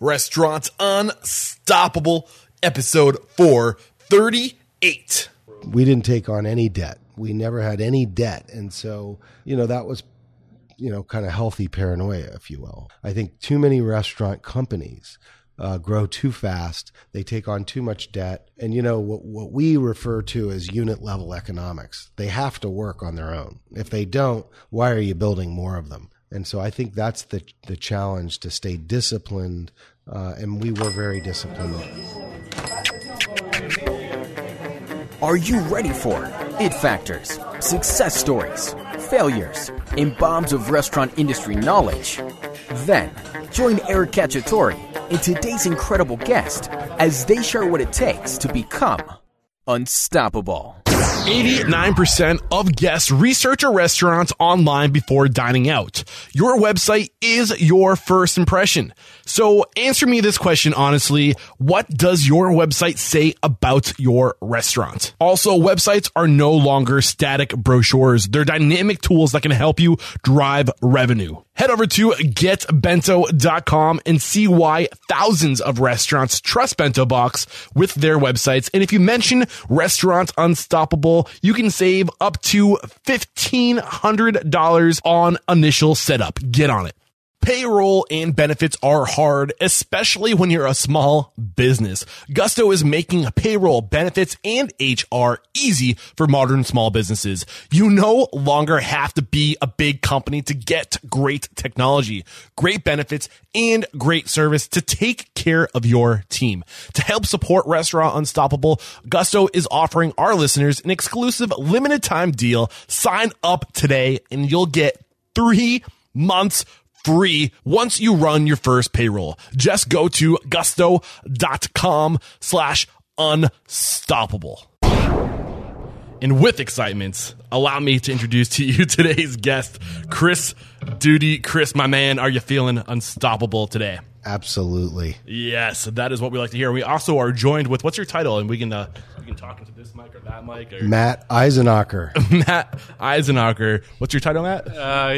Restaurants Unstoppable, episode 438. We didn't take on any debt. We never had any debt. And so, you know, that was, you know, kind of healthy paranoia, if you will. I think too many restaurant companies uh, grow too fast. They take on too much debt. And, you know, what, what we refer to as unit level economics, they have to work on their own. If they don't, why are you building more of them? And so I think that's the, the challenge to stay disciplined. Uh, and we were very disciplined. Are you ready for it factors, success stories, failures, and bombs of restaurant industry knowledge? Then join Eric Cacciatore and today's incredible guest as they share what it takes to become unstoppable. 89% of guests research a restaurant online before dining out. Your website is your first impression. So answer me this question honestly. What does your website say about your restaurant? Also, websites are no longer static brochures. They're dynamic tools that can help you drive revenue. Head over to getbento.com and see why thousands of restaurants trust Bento Box with their websites. And if you mention Restaurant Unstoppable, you can save up to $1,500 on initial setup. Get on it. Payroll and benefits are hard, especially when you're a small business. Gusto is making payroll, benefits, and HR easy for modern small businesses. You no longer have to be a big company to get great technology, great benefits, and great service to take care of your team. To help support Restaurant Unstoppable, Gusto is offering our listeners an exclusive limited time deal. Sign up today and you'll get three months free once you run your first payroll. Just go to gusto.com slash unstoppable. And with excitement, allow me to introduce to you today's guest, Chris Doody. Chris, my man, are you feeling unstoppable today? Absolutely. Yes, that is what we like to hear. We also are joined with what's your title, and we can uh, we can talk into this mic or that mic. Or Matt Eisenacher. Matt Eisenacher. What's your title, Matt? Uh,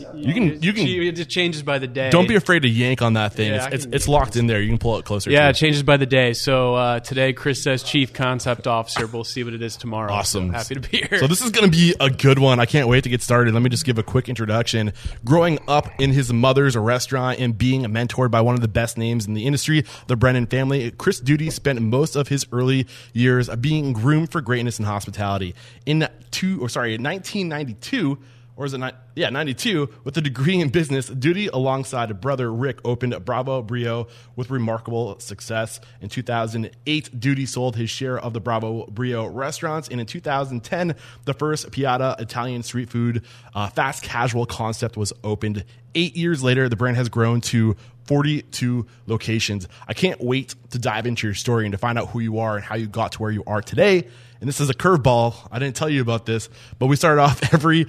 You can you can it changes by the day. don't be afraid to yank on that thing. Yeah, it's it's, it's locked in there. You can pull it closer. Yeah, to it changes by the day. So uh, today, Chris says Chief Concept Officer. We'll see what it is tomorrow. Awesome. So happy to be here. So this is going to be a good one. I can't wait to get started. Let me just give a quick introduction. Growing up in his mother's restaurant and being mentored by one of the best names in the industry, the Brennan family, Chris Doody spent most of his early years being groomed for greatness in hospitality. In two, or sorry, in 1992 or is it not? Yeah, 92, with a degree in business, Doody alongside brother Rick opened Bravo Brio with remarkable success. In 2008, Doody sold his share of the Bravo Brio restaurants. And in 2010, the first Piada Italian street food uh, fast casual concept was opened. Eight years later, the brand has grown to 42 locations. I can't wait to dive into your story and to find out who you are and how you got to where you are today. And this is a curveball. I didn't tell you about this, but we start off every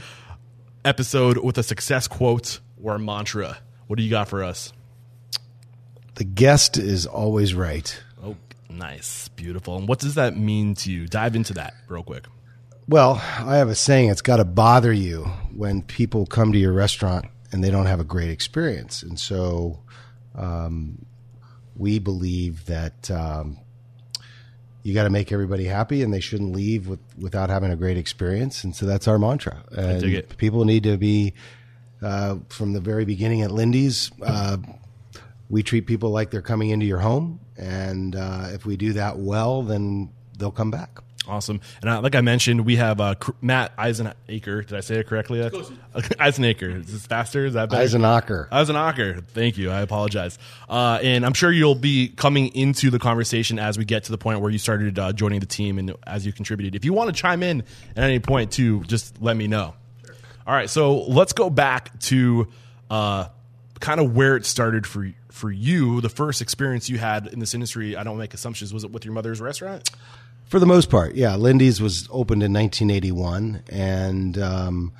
episode with a success quote or a mantra. What do you got for us? The guest is always right. Oh, nice. Beautiful. And what does that mean to you? Dive into that real quick. Well, I have a saying it's got to bother you when people come to your restaurant and they don't have a great experience. And so um, we believe that um, you got to make everybody happy and they shouldn't leave with, without having a great experience. And so that's our mantra. And dig it. people need to be, uh, from the very beginning at Lindey's, uh, we treat people like they're coming into your home. And uh, if we do that well, then they'll come back. Awesome. And uh, like I mentioned, we have uh, Cr- Matt Eisenacre. Did I say it correctly? Eisenacre. Is this faster? Is that better? Eisenacher. Eisenacher. Thank you. I apologize. Uh, and I'm sure you'll be coming into the conversation as we get to the point where you started uh, joining the team and as you contributed. If you want to chime in at any point, too, just let me know. All right. So let's go back to uh, kind of where it started for for you. The first experience you had in this industry. I don't make assumptions. Was it with your mother's restaurant? For the most part, yeah. Lindey's was opened in 1981, and um,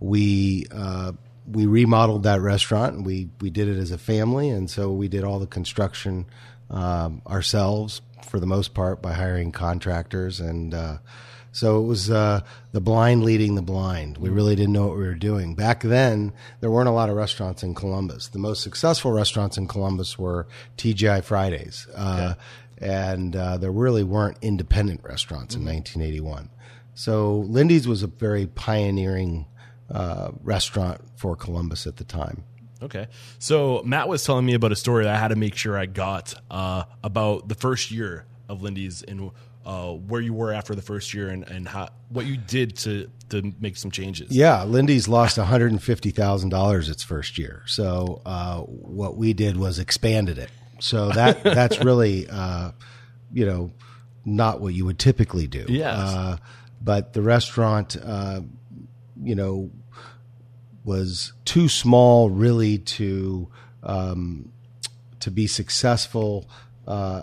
we uh, we remodeled that restaurant. We we did it as a family, and so we did all the construction um, ourselves for the most part by hiring contractors, and uh, So it was uh, the blind leading the blind. We really didn't know what we were doing. Back then, there weren't a lot of restaurants in Columbus. The most successful restaurants in Columbus were TGI Fridays. Uh, And uh, there really weren't independent restaurants in 1981. So Lindey's was a very pioneering uh, restaurant for Columbus at the time. Okay. So Matt was telling me about a story that I had to make sure I got uh, about the first year of Lindey's and uh, where you were after the first year and, and how what you did to to make some changes. Yeah, Lindey's lost one hundred and fifty thousand dollars its first year. So uh, what we did was expanded it. So that that's really uh, you know not what you would typically do. Yes. Uh, but the restaurant, uh, you know, was too small really to um, to be successful uh,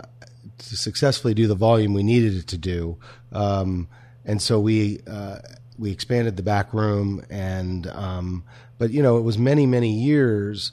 to successfully do the volume we needed it to do. Um, and so we uh, we expanded the back room and um, but you know it was many many years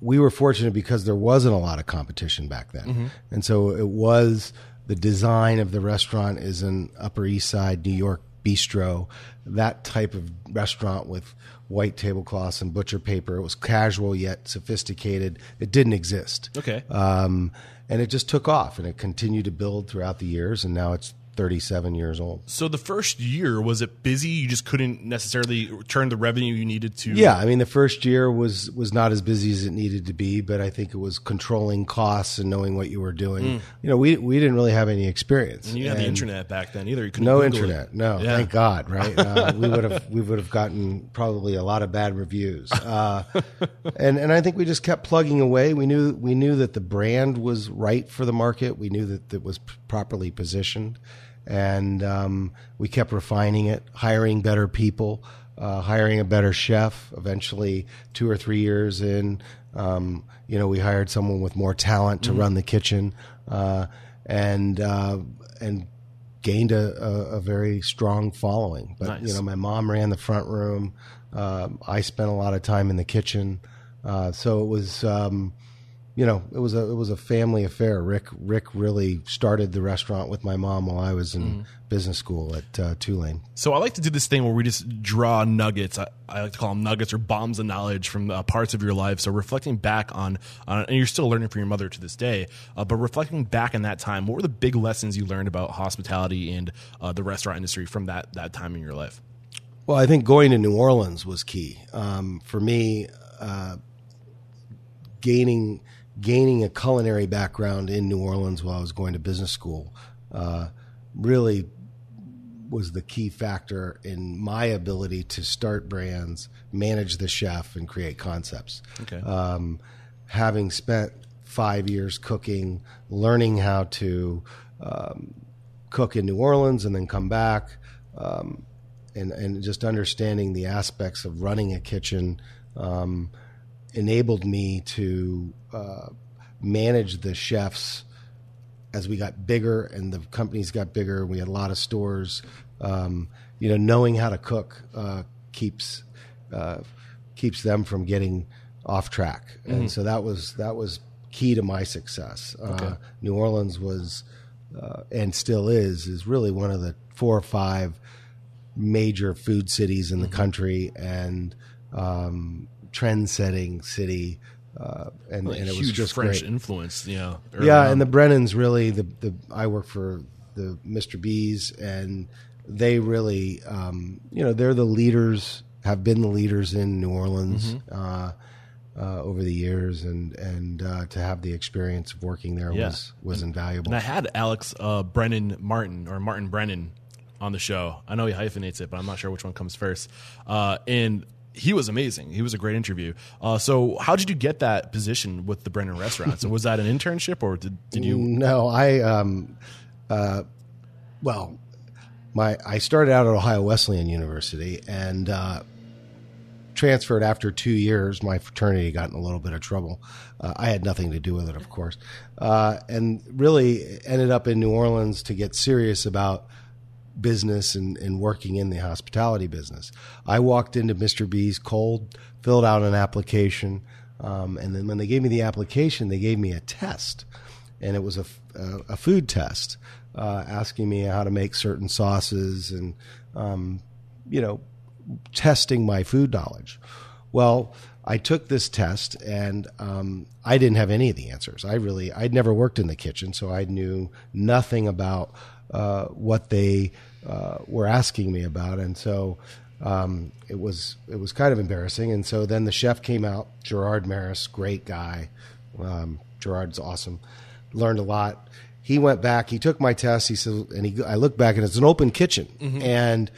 we were fortunate because there wasn't a lot of competition back then. And so it was the design of the restaurant is an upper east side new york bistro. That type of restaurant with white tablecloths and butcher paper it was casual yet sophisticated. It didn't exist. Okay. um, and it just took off and it continued to build throughout the years and now it's 37 years old So the first year was it busy? You just couldn't necessarily turn the revenue you needed to. yeah i mean the first year was was not as busy as it needed to be but i think it was controlling costs and knowing what you were doing you know we we didn't really have any experience Mm. And you didn't have the internet back then either. You couldn't no Google it. internet no Yeah. thank god right uh, we would have we would have gotten probably a lot of bad reviews uh, and and i think we just kept plugging away we knew we knew that the brand was right for the market we knew that it was properly positioned and um, we kept refining it hiring better people uh, hiring a better chef eventually two or three years in um, you know we hired someone with more talent to run the kitchen uh, and uh, and gained a, a, a very strong following. But Nice. you know, my mom ran the front room. Um, I spent a lot of time in the kitchen, uh, so it was. Um, you know, it was a it was a family affair. Rick Rick really started the restaurant with my mom while I was in business school at uh, Tulane. So I like to do this thing where we just draw nuggets. I, I like to call them nuggets or bombs of knowledge from uh, parts of your life. So reflecting back on, on, and you're still learning from your mother to this day. Uh, but reflecting back in that time, what were the big lessons you learned about hospitality and uh, the restaurant industry from that that time in your life? Well, I think going to New Orleans was key um, for me. Uh, gaining gaining a culinary background in New Orleans while I was going to business school uh, really was the key factor in my ability to start brands, manage the chef, and create concepts. Okay. Um, having spent five years cooking, learning how to um, cook in New Orleans and then come back, um, and and just understanding the aspects of running a kitchen um, enabled me to uh, manage the chefs as we got bigger and the companies got bigger. We had a lot of stores. Um, you know, knowing how to cook uh, keeps uh, keeps them from getting off track, and so that was that was key to my success. Uh, New Orleans was uh, and still is is really one of the four or five major food cities in the country and um, trend setting city. Uh, and, Like and it was huge just French great. influence, you know. Yeah, on. and the Brennans really the the I work for the Mr. B's and they really um, you know they're the leaders have been the leaders in New Orleans Mm-hmm. uh, uh, over the years and and uh, to have the experience of working there Yeah. was was invaluable. And I had Alex uh, Brennan Martin or Martin Brennan on the show. I know he hyphenates it, but I'm not sure which one comes first. Uh, and he was amazing. He was a great interview. Uh, so, how did you get that position with the Brennan restaurant? So, was that an internship or did, did you? No, I um, uh, well, my I started out at Ohio Wesleyan University and uh, transferred after two years. My fraternity got in a little bit of trouble. Uh, I had nothing to do with it, of course, uh, and really ended up in New Orleans to get serious about business and, and working in the hospitality business. I walked into Mr. B's cold, filled out an application, um, and then when they gave me the application, they gave me a test. and it was a a food test, uh, asking me how to make certain sauces and, um, you know, testing my food knowledge. Well, I took this test and um, I didn't have any of the answers. I really, I'd never worked in the kitchen, so I knew nothing about uh, what they uh, were asking me about, and so um, it was it was kind of embarrassing. And so then the chef came out, Gerard Maras, great guy. Um, Gerard's awesome. Learned a lot. He went back. He took my test. He said, and he, I look back, and it's an open kitchen, and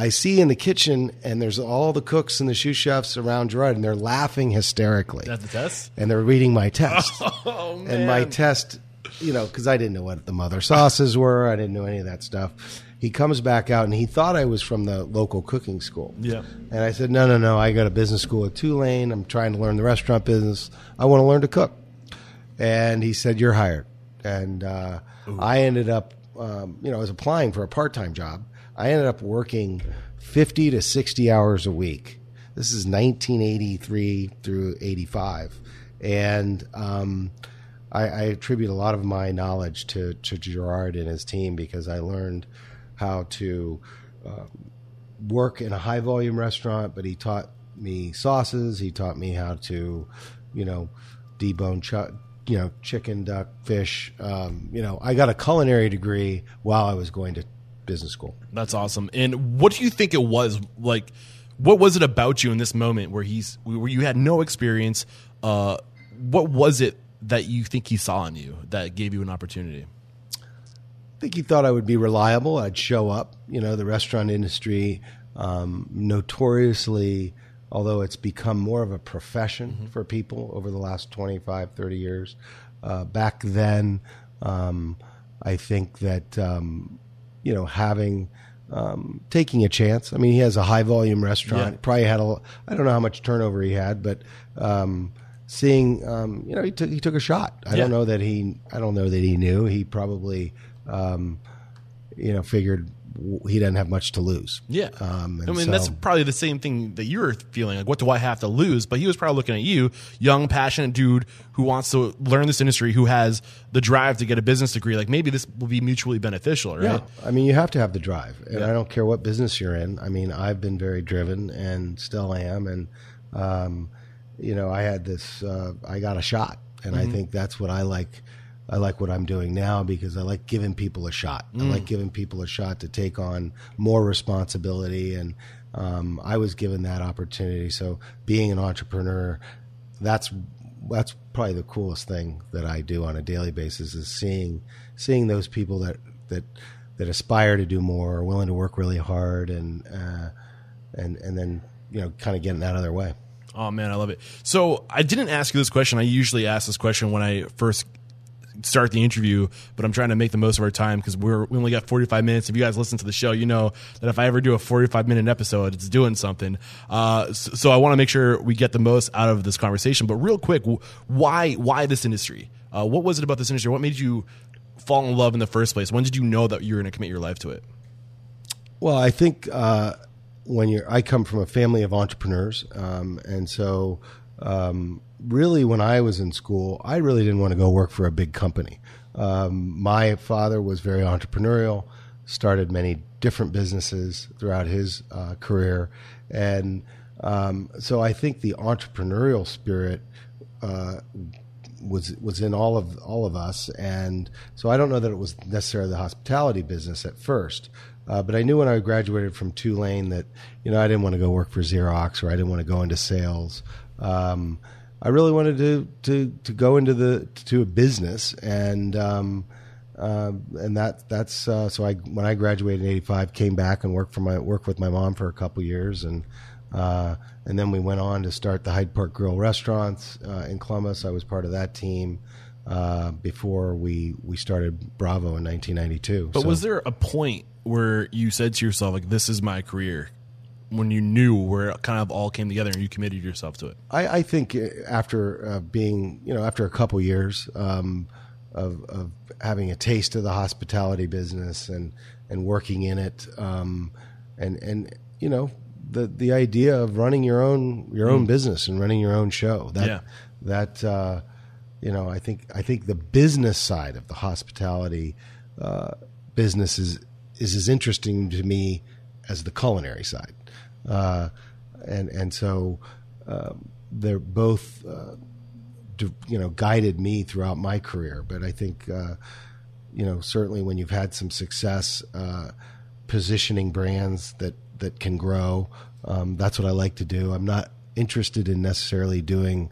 I see in the kitchen, and there's all the cooks and the sous chefs around Gerard, and they're laughing hysterically. That's the test? And they're reading my test. Oh, And my test, you know, because I didn't know what the mother sauces were, I didn't know any of that stuff. He comes back out, and he thought I was from the local cooking school. Yeah. And I said, no, no, no. I got a business school at Tulane. I'm trying to learn the restaurant business. I want to learn to cook. And he said, you're hired. And uh, I ended up, um, you know, I was applying for a part time job. I ended up working 50 to 60 hours a week. This is 1983 through 85. And um, I, I attribute a lot of my knowledge to, to Gerard and his team because I learned how to work in a high volume restaurant, but he taught me sauces. He taught me how to, you know, debone, ch- you know, chicken, duck, fish. Um, you know, I got a culinary degree while I was going to business school. That's awesome. And what do you think it was like? What was it about you in this moment where he's where you had no experience? Uh, what was it that you think he saw in you that gave you an opportunity? I think he thought I would be reliable. I'd show up. You know, the restaurant industry um, notoriously, although it's become more of a profession for people over the last 25, 30 years, uh, back then, um, I think that, um, you know, having. Um, taking a chance. I mean, he has a high volume restaurant. Yeah. Probably had a. I don't know how much turnover he had, but um, seeing, um, you know, he took he took a shot. I Yeah. don't know that he. I don't know that he knew. He probably, um, you know, figured he didn't have much to lose. Yeah. Um, and I mean, so- that's probably the same thing that you're feeling. Like, what do I have to lose? But he was probably looking at you, young, passionate dude who wants to learn this industry, who has the drive to get a business degree. Like, maybe this will be mutually beneficial, right? Yeah, I mean, you have to have the drive, and I don't care what business you're in. I mean, I've been very driven and still am, and um, you know, I had this. Uh, I got a shot, and I think that's what I like. I like what I'm doing now because I like giving people a shot. I like giving people a shot to take on more responsibility, and um, I was given that opportunity. So, being an entrepreneur, that's that's probably the coolest thing that I do on a daily basis is seeing seeing those people that that that aspire to do more, are willing to work really hard, and uh, and and then you know kind of getting out of their way. Oh man, I love it. So I didn't ask you this question. I usually ask this question when I first start the interview, but I'm trying to make the most of our time because we're we only got 45 minutes. If you guys listen to the show, you know that if I ever do a 45 minute episode, it's doing something. Uh, so, so I want to make sure we get the most out of this conversation. But real quick, why why this industry? Uh, what was it about this industry? What made you fall in love in the first place? When did you know that you were going to commit your life to it? Well, I think uh, when you're, I come from a family of entrepreneurs, um, and so um, really, when I was in school, I really didn't want to go work for a big company. Um, my father was very entrepreneurial, started many different businesses throughout his uh, career, and um, so I think the entrepreneurial spirit uh, was was in all of all of us, and so I don't know that it was necessarily the hospitality business at first, uh, but I knew when I graduated from Tulane that you know I didn't want to go work for Xerox or I didn't want to go into sales. Um, I really wanted to to to go into the to a business and. Um, um, and that that's uh, so I when I graduated in '85, came back and worked for my worked with my mom for a couple years, and uh, and then we went on to start the Hyde Park Grill restaurants uh, in Columbus. I was part of that team uh, before we we started Bravo in 1992. But So- was there a point where you said to yourself, like, this is my career? When you knew where it kind of all came together and you committed yourself to it? I, I think uh, after uh, being, you know, after a couple years um, of, of having a taste of the hospitality business and, and working in it, um, and and you know, the the idea of running your own your own business and running your own show that Yeah. that uh, you know, I think I think the business side of the hospitality uh, business is is as interesting to me as the culinary side, uh, and and so um, they're both uh, you know guided me throughout my career. But I think uh, you know certainly when you've had some success uh, positioning brands that that can grow, um, that's what I like to do. I'm not interested in necessarily doing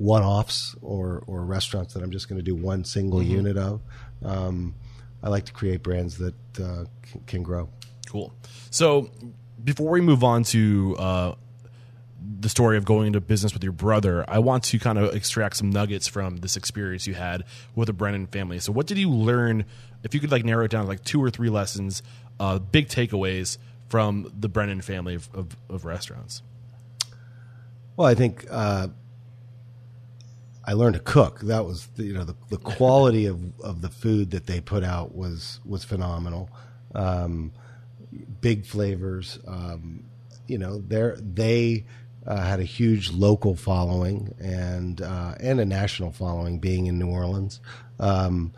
one offs or or restaurants that I'm just going to do one single mm-hmm. unit of. Um, I like to create brands that uh, can, can, grow. Cool. So before we move on to uh, the story of going into business with your brother, I want to kind of extract some nuggets from this experience you had with the Brennan family. So, what did you learn? If you could like narrow it down like two or three lessons, uh, big takeaways from the Brennan family of, of, of restaurants. Well, I think uh, I learned to cook. That was the, you know the, the quality of, of the food that they put out was was phenomenal. Um, big flavors. Um, you know, they they uh, had a huge local following and uh, and a national following, being in New Orleans. Um,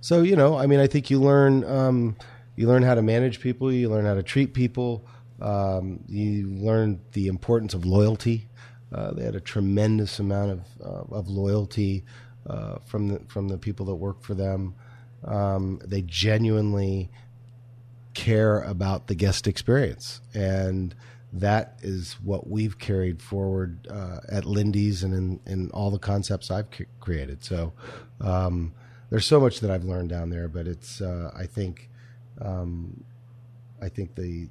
so you know, I mean, I think you learn um, you learn how to manage people, you learn how to treat people, um, you learn the importance of loyalty. Uh, they had a tremendous amount of uh, of loyalty uh, from the from the people that work for them. Um, they genuinely care about the guest experience and that is what we've carried forward uh, at Lindey's and in, in all the concepts I've c- created. So um, there's so much that I've learned down there, but it's uh, I think um, I think the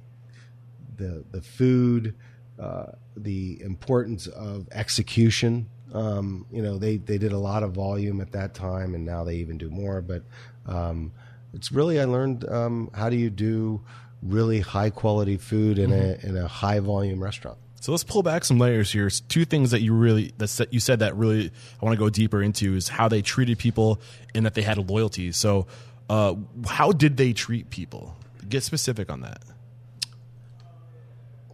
the the food, uh, the importance of execution. Um, you know, they they did a lot of volume at that time, and now they even do more. But um, it's really I learned um, how do you do really high quality food in mm-hmm. a in a high volume restaurant. So let's pull back some layers here. Two things that you really that you said that really I want to go deeper into is how they treated people and that they had a loyalty. So, uh, how did they treat people? Get specific on that.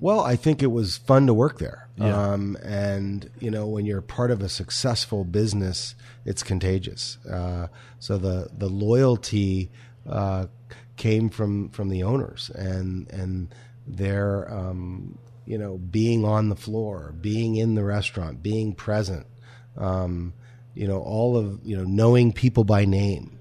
Well, I think it was fun to work there. Yeah. Um, and, you know, when you're part of a successful business, it's contagious. Uh, so the, the loyalty uh, came from from the owners and and their um, you know being on the floor, being in the restaurant, being present. Um, you know all of you know knowing people by name.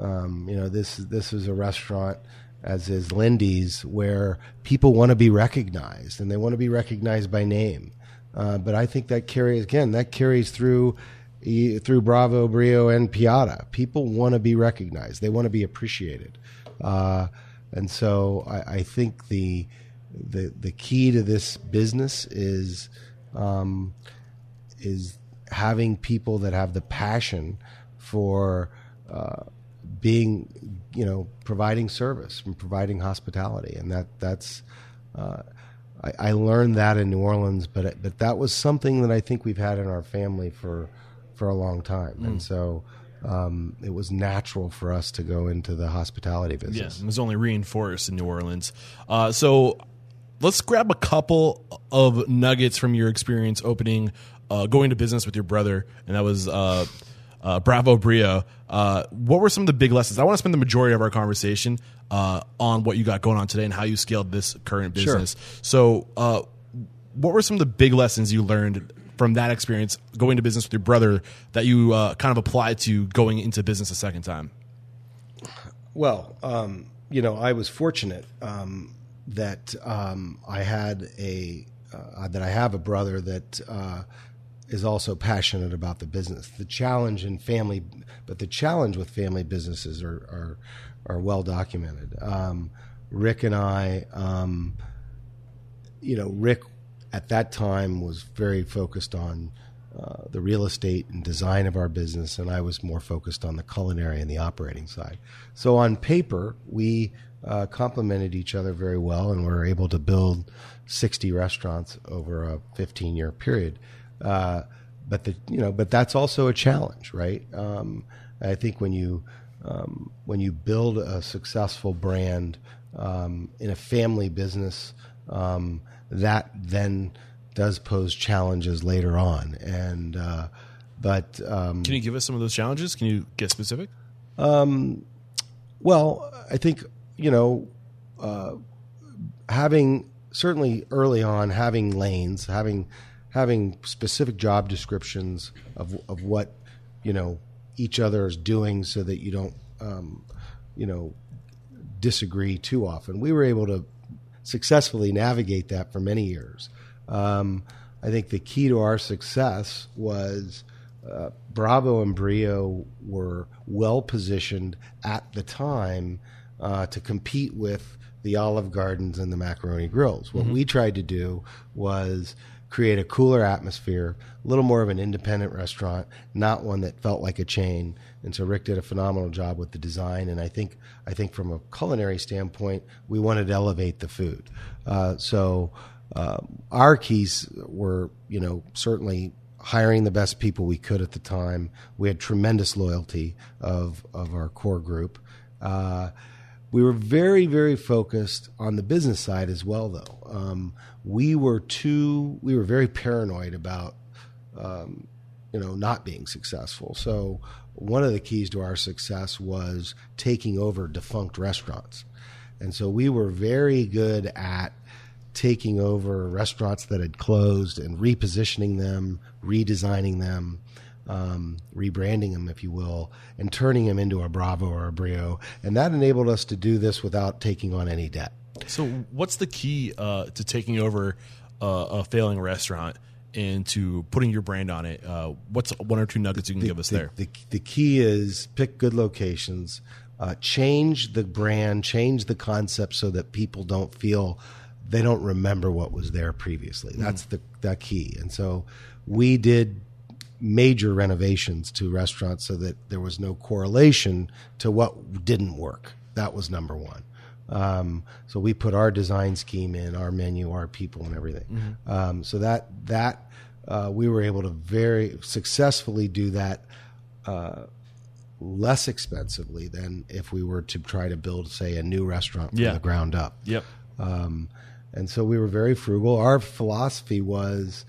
Um, you know this this is a restaurant as is Lindey's where people want to be recognized and they want to be recognized by name. Uh, but I think that carries again that carries through through Bravo, Brio, and Piada. People want to be recognized. They want to be appreciated. Uh, and so I, I, think the, the the key to this business is um, is having people that have the passion for uh, being you know providing service and providing hospitality and that that's uh, I, I, learned that in New Orleans but but that was something that I think we've had in our family for for a long time mm. and so um, it was natural for us to go into the hospitality business. Yeah, it was only reinforced in New Orleans. Uh, so let's grab a couple of nuggets from your experience opening, uh, going to business with your brother, and that was uh, uh Bravo Brio. Uh, what were some of the big lessons? I want to spend the majority of our conversation uh, on what you got going on today and how you scaled this current business. Sure. So, what were some of the big lessons you learned from that experience going to business with your brother that you uh, kind of applied to going into business a second time? Well, um, you know, I was fortunate um, that um, I had a uh, that I have a brother that uh, is also passionate about the business. The challenge in family, but the challenge with family businesses are are, are well documented. Um, Rick and I, um, you know, Rick at that time was very focused on uh, the real estate and design of our business, and I was more focused on the culinary and the operating side. So on paper, we uh, complemented each other very well, and we were able to build 60 restaurants over a 15 year period. Uh, but the you know, but that's also a challenge, right? Um, I think when you um, when you build a successful brand um, in a family business. Um, that then does pose challenges later on. And uh, But um, Can you give us some of those challenges? Can you get specific? Well, I think you know, uh, having certainly early on having lanes, having having specific job descriptions of of what you know each other is doing, so that you don't um, you know disagree too often. We were able to successfully navigate that for many years. Um, I think the key to our success was uh, Bravo and Brio were well positioned at the time uh, to compete with the Olive Gardens and the Macaroni Grills. What we tried to do was create a cooler atmosphere, a little more of an independent restaurant, not one that felt like a chain. And so Rick did a phenomenal job with the design. And I think I think from a culinary standpoint, we wanted to elevate the food. Uh, so uh, our keys were, you know, certainly hiring the best people we could at the time. We had tremendous loyalty of of our core group. Uh, we were very, very focused on the business side as well, though. Um, we were too, we were very paranoid about, um, you know, not being successful. So one of the keys to our success was taking over defunct restaurants, and so we were very good at taking over restaurants that had closed and repositioning them, redesigning them, um, rebranding them, if you will, and turning them into a Bravo or a Brio. And that enabled us to do this without taking on any debt. So, what's the key uh, to taking over uh, a failing restaurant and to putting your brand on it? Uh, what's one or two nuggets you can give us the, there? The, the key is pick good locations, uh, change the brand, change the concept so that people don't feel they don't remember what was there previously. That's the that key. And so we did major renovations to restaurants so that there was no correlation to what didn't work. That was number one. Um, so we put our design scheme in, our menu, our people, and everything. Um, so that that uh, we were able to very successfully do that uh, less expensively than if we were to try to build, say, a new restaurant from Yeah. the ground up. Yep. Um, and so we were very frugal. Our philosophy was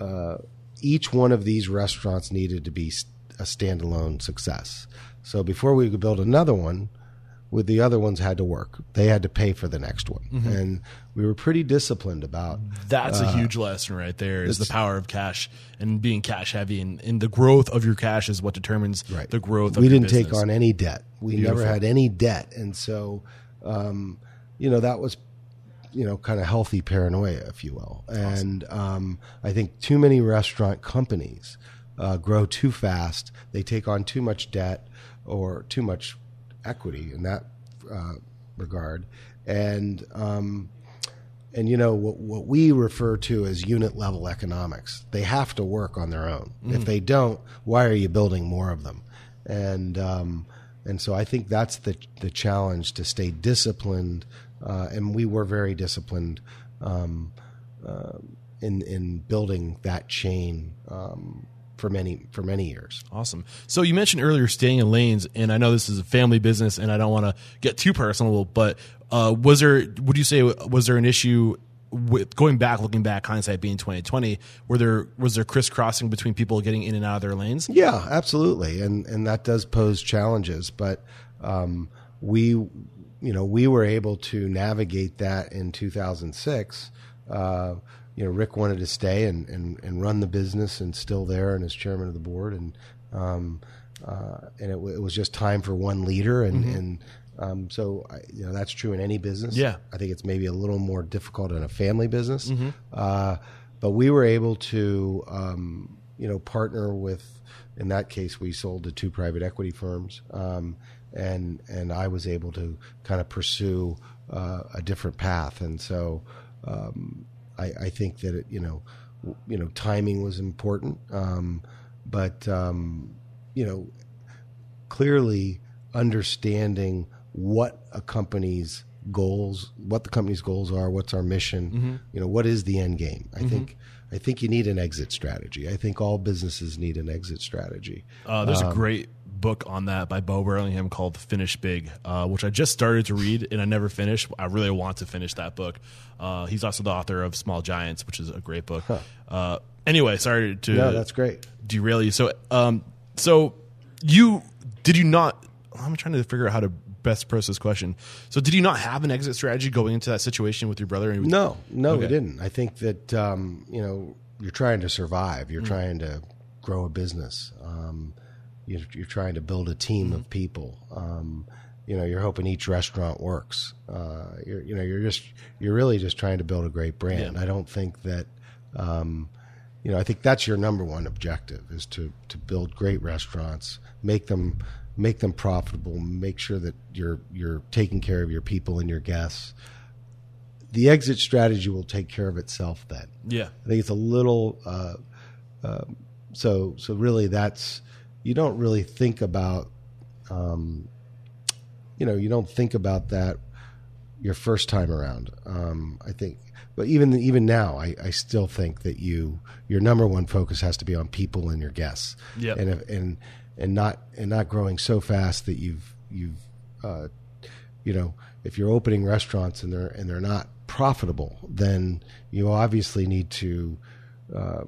uh, each one of these restaurants needed to be a standalone success. So before we could build another one, with the other ones had to work. They had to pay for the next one, Mm-hmm. and we were pretty disciplined about. That's a huge lesson right there is the power of cash and being cash heavy and, and the growth of your cash is what determines Right. the growth of we didn't take on any debt. We Beautiful. never had any debt, and so um, you know that was you know kind of healthy paranoia, if you will. And um, I think too many restaurant companies uh, grow too fast. They take on too much debt or too much equity in that uh, regard, and um, and you know what, what we refer to as unit level economics they have to work on their own. If they don't why are you building more of them? And um, and so I think that's the the challenge to stay disciplined uh, and we were very disciplined um, uh, in in building that chain um, for many for many years Awesome. So you mentioned earlier staying in lanes, and I know this is a family business, and I don't want to get too personal, but uh, was there? Would you say was there an issue with going back, looking back, hindsight being twenty twenty? Were there was there crisscrossing between people getting in and out of their lanes? Yeah, absolutely, and and that does pose challenges. But um, we, you know, we were able to navigate that in 2006. Uh, you know, Rick wanted to stay and, and, and run the business, and still there, and as chairman of the board, and um, uh, and it, w- it was just time for one leader, and and um, so I, you know that's true in any business. Yeah. I think it's maybe a little more difficult in a family business. Uh, but we were able to, um, you know, partner with. In that case, we sold to two private equity firms, um, and and I was able to kind of pursue uh, a different path. And so, um, I, I think that it, you know, you know, timing was important, um, but um, you know, clearly understanding what a company's goals, what the company's goals are, what's our mission, Mm-hmm. you know, what is the end game. I think I think you need an exit strategy. I think all businesses need an exit strategy. Uh, there's a great book on that by Bo Burlingham called Finish Big, uh, which I just started to read and I never finished. I really want to finish that book. Uh, he's also the author of Small Giants, which is a great book. Uh, anyway, sorry to No, that's great. derail you. So, um, so you did you not? I'm trying to figure out how to best approach this question. So, did you not have an exit strategy going into that situation with your brother? And No, no, we didn't. I think that um, you know you're trying to survive. Mm. You're trying to grow a business. Um, you're, you're trying to build a team Mm-hmm. of people. Um, you know, you're hoping each restaurant works. Uh, you're, you know, you're just you're really just trying to build a great brand. Yeah. I don't think that. Um, you know, I think that's your number one objective is to to build great restaurants, make them make them profitable, make sure that you're you're taking care of your people and your guests the exit strategy will take care of itself then. yeah, I think it's a little uh, um, so so really that's you don't really think about um, you know you don't think about that your first time around. Um, I think, but even even now, I, I still think that you your number one focus has to be on people and your guests. Yep. and if, and and not and not growing so fast that you've you've uh, you know if you're opening restaurants and they're and they're not profitable, then you obviously need to uh,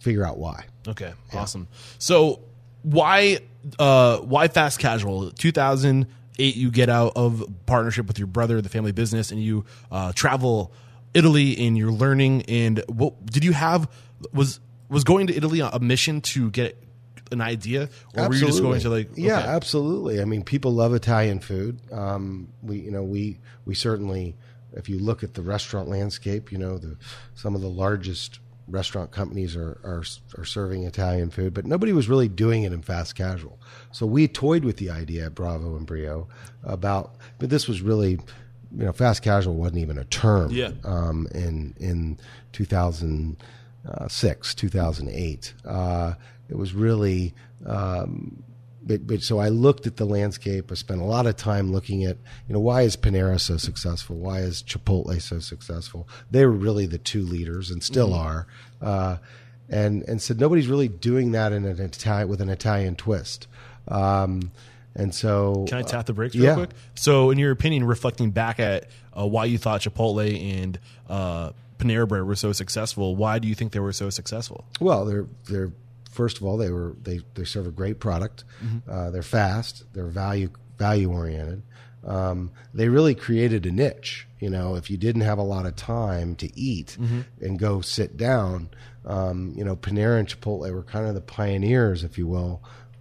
figure out why. Okay, awesome. So why uh why fast casual? 2008 you get out of partnership with your brother, the family business and you uh travel Italy and you're learning and what did you have was was going to Italy a mission to get an idea? Or were you just going to like yeah absolutely. I mean people love italian food. Um, we you know we we certainly if you look at the restaurant landscape you know the some of the largest restaurant companies are are, are serving italian food but nobody was really doing it in fast casual so we toyed with the idea at bravo and brio about but this was really you know fast casual wasn't even a term Yeah. um, in in 2006, 2008. Uh, it was really, um, but, but so I looked at the landscape. I spent a lot of time looking at, you know, why is Panera so successful? Why is Chipotle so successful? They were really the two leaders and still are. Uh, and and said nobody's really doing that in an Italian with an Italian twist. Um, and so Can I tap the brakes real yeah. quick? So, in your opinion, reflecting back at uh, why you thought Chipotle and uh, Panera Bread were so successful, why do you think they were so successful? Well, they're they're first of all they were they they serve a great product. Uh, they're fast. They're value value oriented. Um, they really created a niche. You know, if you didn't have a lot of time to eat and go sit down, um, you know, Panera and Chipotle were kind of the pioneers, if you will,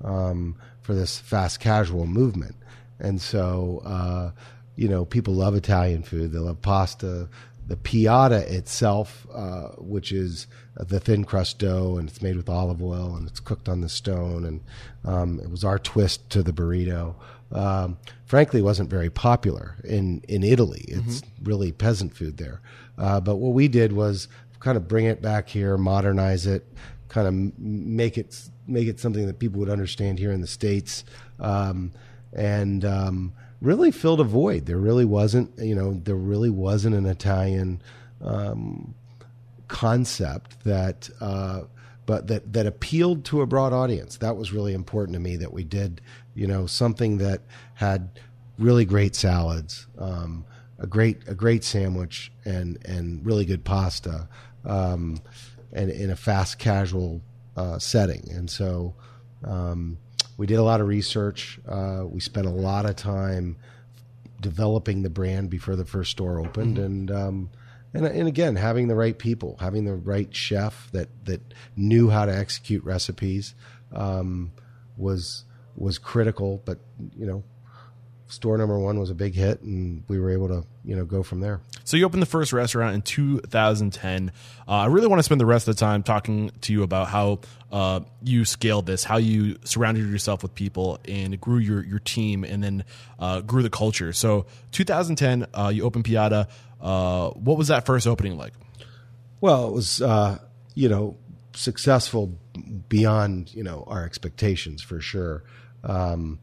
um, for this fast casual movement. And so, uh, you know, people love Italian food. They love pasta. The piada itself, uh, which is the thin crust dough, and it's made with olive oil, and it's cooked on the stone, and um, it was our twist to the burrito. Um, frankly, wasn't very popular in in Italy. It's really peasant food there. Uh, but what we did was kind of bring it back here, modernize it, kind of make it make it something that people would understand here in the states, um, and um, really filled a void. There really wasn't, you know, there really wasn't an Italian um, concept that. Uh, but that, that appealed to a broad audience. That was really important to me that we did, you know, something that had really great salads, um, a great a great sandwich, and and really good pasta, um, and in a fast casual uh, setting. And so um, we did a lot of research. Uh, we spent a lot of time developing the brand before the first store opened, and um, and and again having the right people, having the right chef that that knew how to execute recipes um, was was critical. But you know, store number one was a big hit, and we were able to you know go from there. So you opened the first restaurant in 2010. Uh, I really want to spend the rest of the time talking to you about how uh, you scaled this, how you surrounded yourself with people and grew your, your team and then uh, grew the culture. So 2010, uh, you opened Piada. Uh, what was that first opening like? Well, it was uh, you know successful beyond you know our expectations for sure. Um,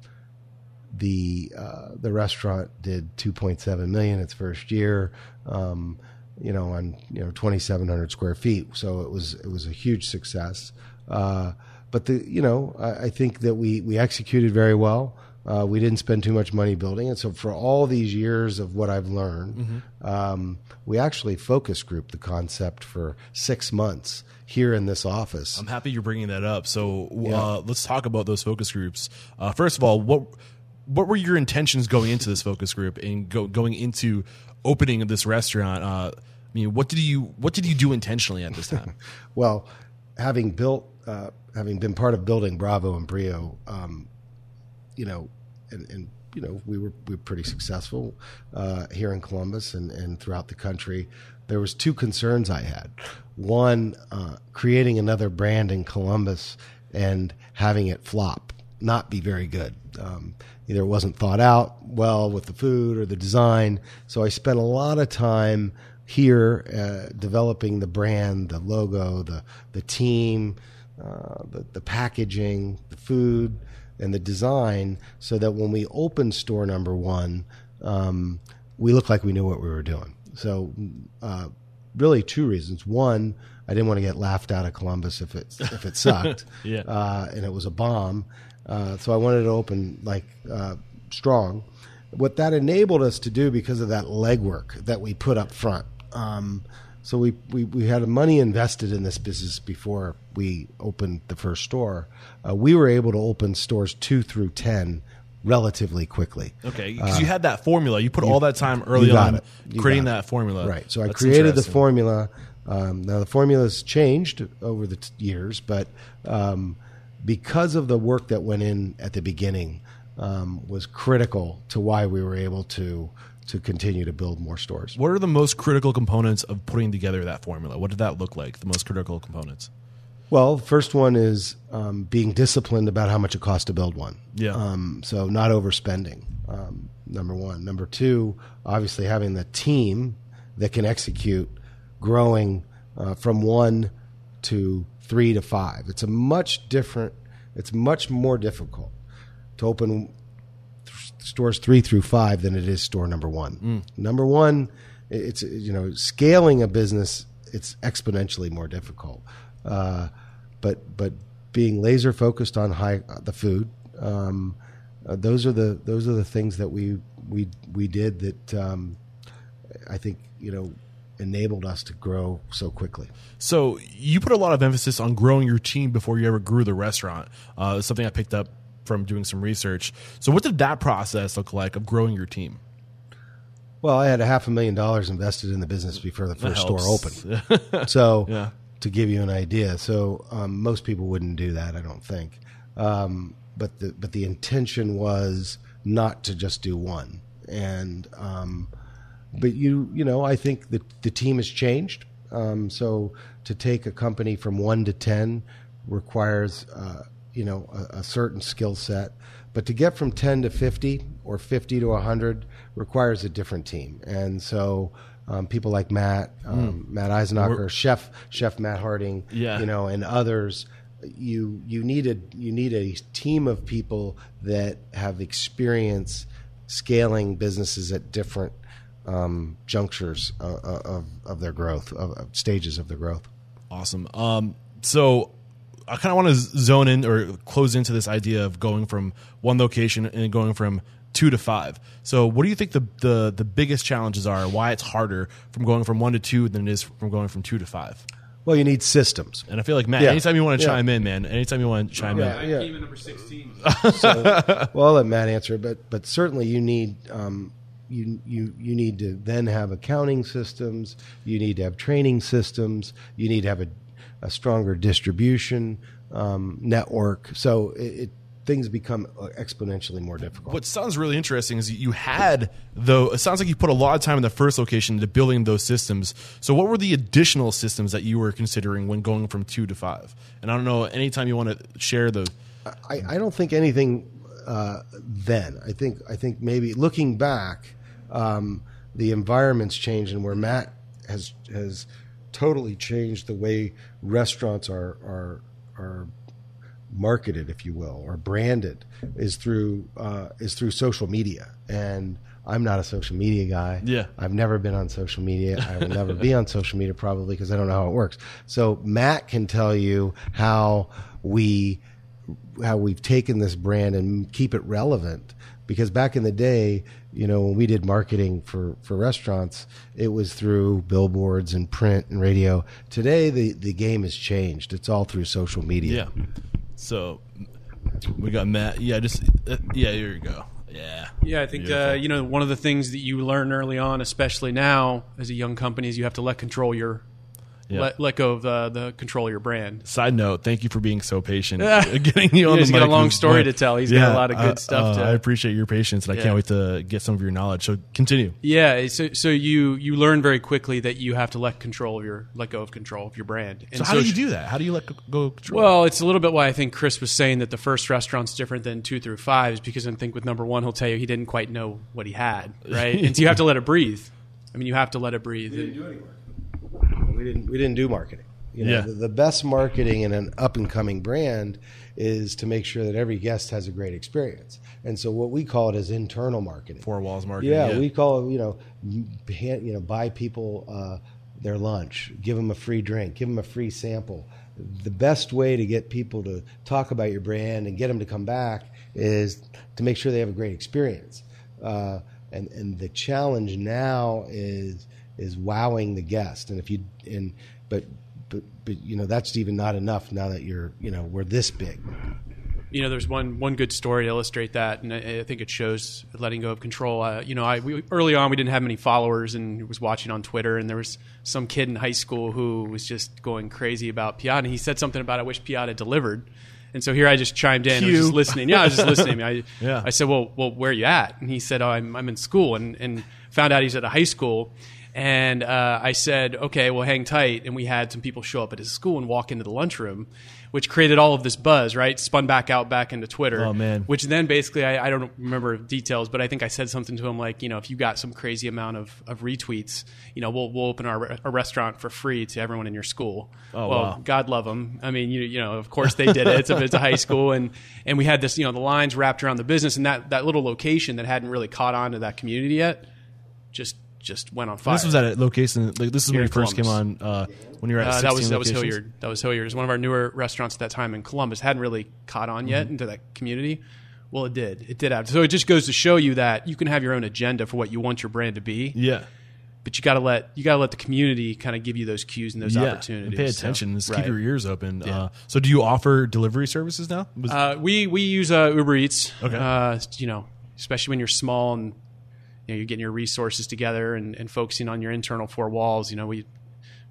the uh, the restaurant did 2.7 million its first year. Um, you know, on you know 2,700 square feet, so it was it was a huge success. Uh, but the you know I, I think that we we executed very well. Uh, we didn't spend too much money building it. So for all these years of what I've learned, Mm-hmm. um, we actually focus group the concept for six months here in this office. I'm happy you're bringing that up. So uh, let's talk about those focus groups. Uh, first of all, what what were your intentions going into this focus group and go, going into opening of this restaurant? Uh, I mean, what did you what did you do intentionally at this time? Well, having built, uh, having been part of building Bravo and Brio, um, you know, and, and you know, we were we were pretty successful uh, here in Columbus and, and throughout the country. There was two concerns I had. One, uh, creating another brand in Columbus and having it flop, not be very good. Um, either it wasn't thought out well with the food or the design. So I spent a lot of time here uh, developing the brand, the logo, the the team, uh, the the packaging, the food, and the design, so that when we opened store number one, um, we looked like we knew what we were doing. So, uh, really, two reasons. One, I didn't want to get laughed out of Columbus if it if it sucked, Yeah. uh, and it was a bomb. Uh, so I wanted to open like uh, strong. What that enabled us to do because of that legwork that we put up front. Um, so we, we, we had money invested in this business before we opened the first store. Uh, we were able to open stores two through ten relatively quickly. Okay, because you had that formula. You put all that time early on creating that formula. Right. So I That's created the formula. Um, now the formula's changed over the t- years, but um, because of the work that went in at the beginning, um, was critical to why we were able to to continue to build more stores. What are the most critical components of putting together that formula? What did that look like? The most critical components. Well, first one is um, being disciplined about how much it costs to build one. Yeah. Um, so not overspending. Um, number one. Number two, obviously having the team that can execute, growing uh, from one to three to five. It's a much different. It's much more difficult to open th- stores three through five than it is store number one. Number one, it's you know scaling a business. It's exponentially more difficult. Uh, but but being laser focused on high the food. Um, uh, those are the those are the things that we we we did that um, I think you know enabled us to grow so quickly. So you put a lot of emphasis on growing your team before you ever grew the restaurant. Uh, something I picked up from doing some research. So what did that process look like of growing your team? Well, I had a half a million dollars invested in the business before the first store opened. so, Yeah. to give you an idea, so um, most people wouldn't do that, I don't think. Um, but the but the intention was not to just do one, and um, but you you know I think the the team has changed. Um, so to take a company from one to ten requires uh, you know a, a certain skill set, but to get from ten to fifty or fifty to hundred requires a different team. And so um, people like Matt, um, Matt Eisenacher, Chef Chef Matt Harding, Yeah. you know, and others. You you needed you need a team of people that have experience scaling businesses at different um, junctures of, of, of their growth, of, of stages of their growth. Awesome. Um, so I kind of want to zone in or close into this idea of going from one location and going from two to five. So what do you think the, the, the biggest challenges are? Why it's harder from going from one to two than it is from going from two to five? Well, you need systems. And I feel like Matt, Yeah. anytime you want to Yeah. chime in, man, anytime you want to chime Yeah. in. I came in number 16. so, well, I'll let Matt answer, but but certainly you need um, you you you need to then have accounting systems. You need to have training systems. You need to have a, a stronger distribution um, network. So it, it things become exponentially more difficult. What sounds really interesting is you had though it sounds like you put a lot of time in the first location into building those systems. So what were the additional systems that you were considering when going from two to five? And I don't know anytime you want to share the I, I don't think anything uh, then. I think I think maybe looking back, um, the environment's changed, and where Matt has has totally changed the way restaurants are are are marketed, if you will, or branded, is through uh, is through social media and I'm not a social media guy. Yeah. I've never been on social media. I will never be on social media probably because I don't know how it works. So Matt can tell you how we how we've taken this brand and keep it relevant because back in the day you know when we did marketing for for restaurants it was through billboards and print and radio today the the game has changed it's all through social media Yeah. So we got Matt. Yeah, just uh, yeah. Here you go. Yeah. Yeah, I think uh, you know one of the things that you learn early on, especially now as a young company, is you have to let control your Yeah. let, let go of the, the control of your brand. Side note: Thank you for being so patient. getting you on Yeah, the he's got a long story morning. to tell. He's got a lot of good uh, stuff uh, to- I appreciate your patience, and I can't wait to get some of your knowledge. So continue. Yeah, so so you you learn very quickly that you have to let control of your let go of control of your brand. And So how do you do that? How do you let go of control? Well, it's a little bit why I think Chris was saying that the first restaurant's different than two through five is because I think with number one he'll tell you he didn't quite know what he had, right? and so you have to let it breathe. I mean, you have to let it breathe. We didn't we didn't do marketing. You know, Yeah. the, the best marketing in an up and coming brand is to make sure that every guest has a great experience. And so what we call it is internal marketing. Four walls marketing. yeah, we call it you know, you know, buy people uh, their lunch, give them a free drink, give them a free sample. The best way to get people to talk about your brand and get them to come back is to make sure they have a great experience. Uh, and and the challenge now is is wowing the guest. And if you and but but but you know that's even not enough now that you're you know we're this big. you know, there's one one good story to illustrate that, and I, I think it shows letting go of control. Uh, you know, I we, early on we didn't have many followers, and was watching on Twitter, and there was some kid in high school who was just going crazy about Piada, and he said something about I wish Piada had delivered. And so here I just chimed in. I was just listening. Yeah, I was just listening. I, Yeah. I said, "Well, well, where are you at?" And he said, "Oh, I'm, I'm in school." And and found out he's at a high school. And uh, I said, "Okay, well, hang tight." And we had some people show up at his school and walk into the lunchroom, which created all of this buzz. Right, spun back out back into Twitter. Oh, man. Which then basically, I, I don't remember details, but I think I said something to him like, you know, if you got some crazy amount of, of retweets, you know, we'll we'll open our a restaurant for free to everyone in your school. Oh, well, wow. God love them. I mean, you you know, of course they did it. It's a, it's a high school, and and we had this, you know, the lines wrapped around the business, and that that little location that hadn't really caught on to that community yet, just just went on fire. This was at a location. Like, this is Here when you first came on. Uh, when you were at Uh, that was that was? Hilliard. That was Hilliard. It was one of our newer restaurants at that time in Columbus. Hadn't really caught on Mm-hmm. yet into that community. Well, it did. It did have. So it just goes to show you that you can have your own agenda for what you want your brand to be, Yeah. but you got to let you got to let the community kind of give you those cues and those Yeah. opportunities. And pay So, attention. Just right. keep your ears open. Yeah. Uh, so, do you offer delivery services now? Was- Uh, we we use uh, Uber Eats. Okay. Uh, you know, especially when you're small and you know, you're getting your resources together and, and focusing on your internal four walls. You know, we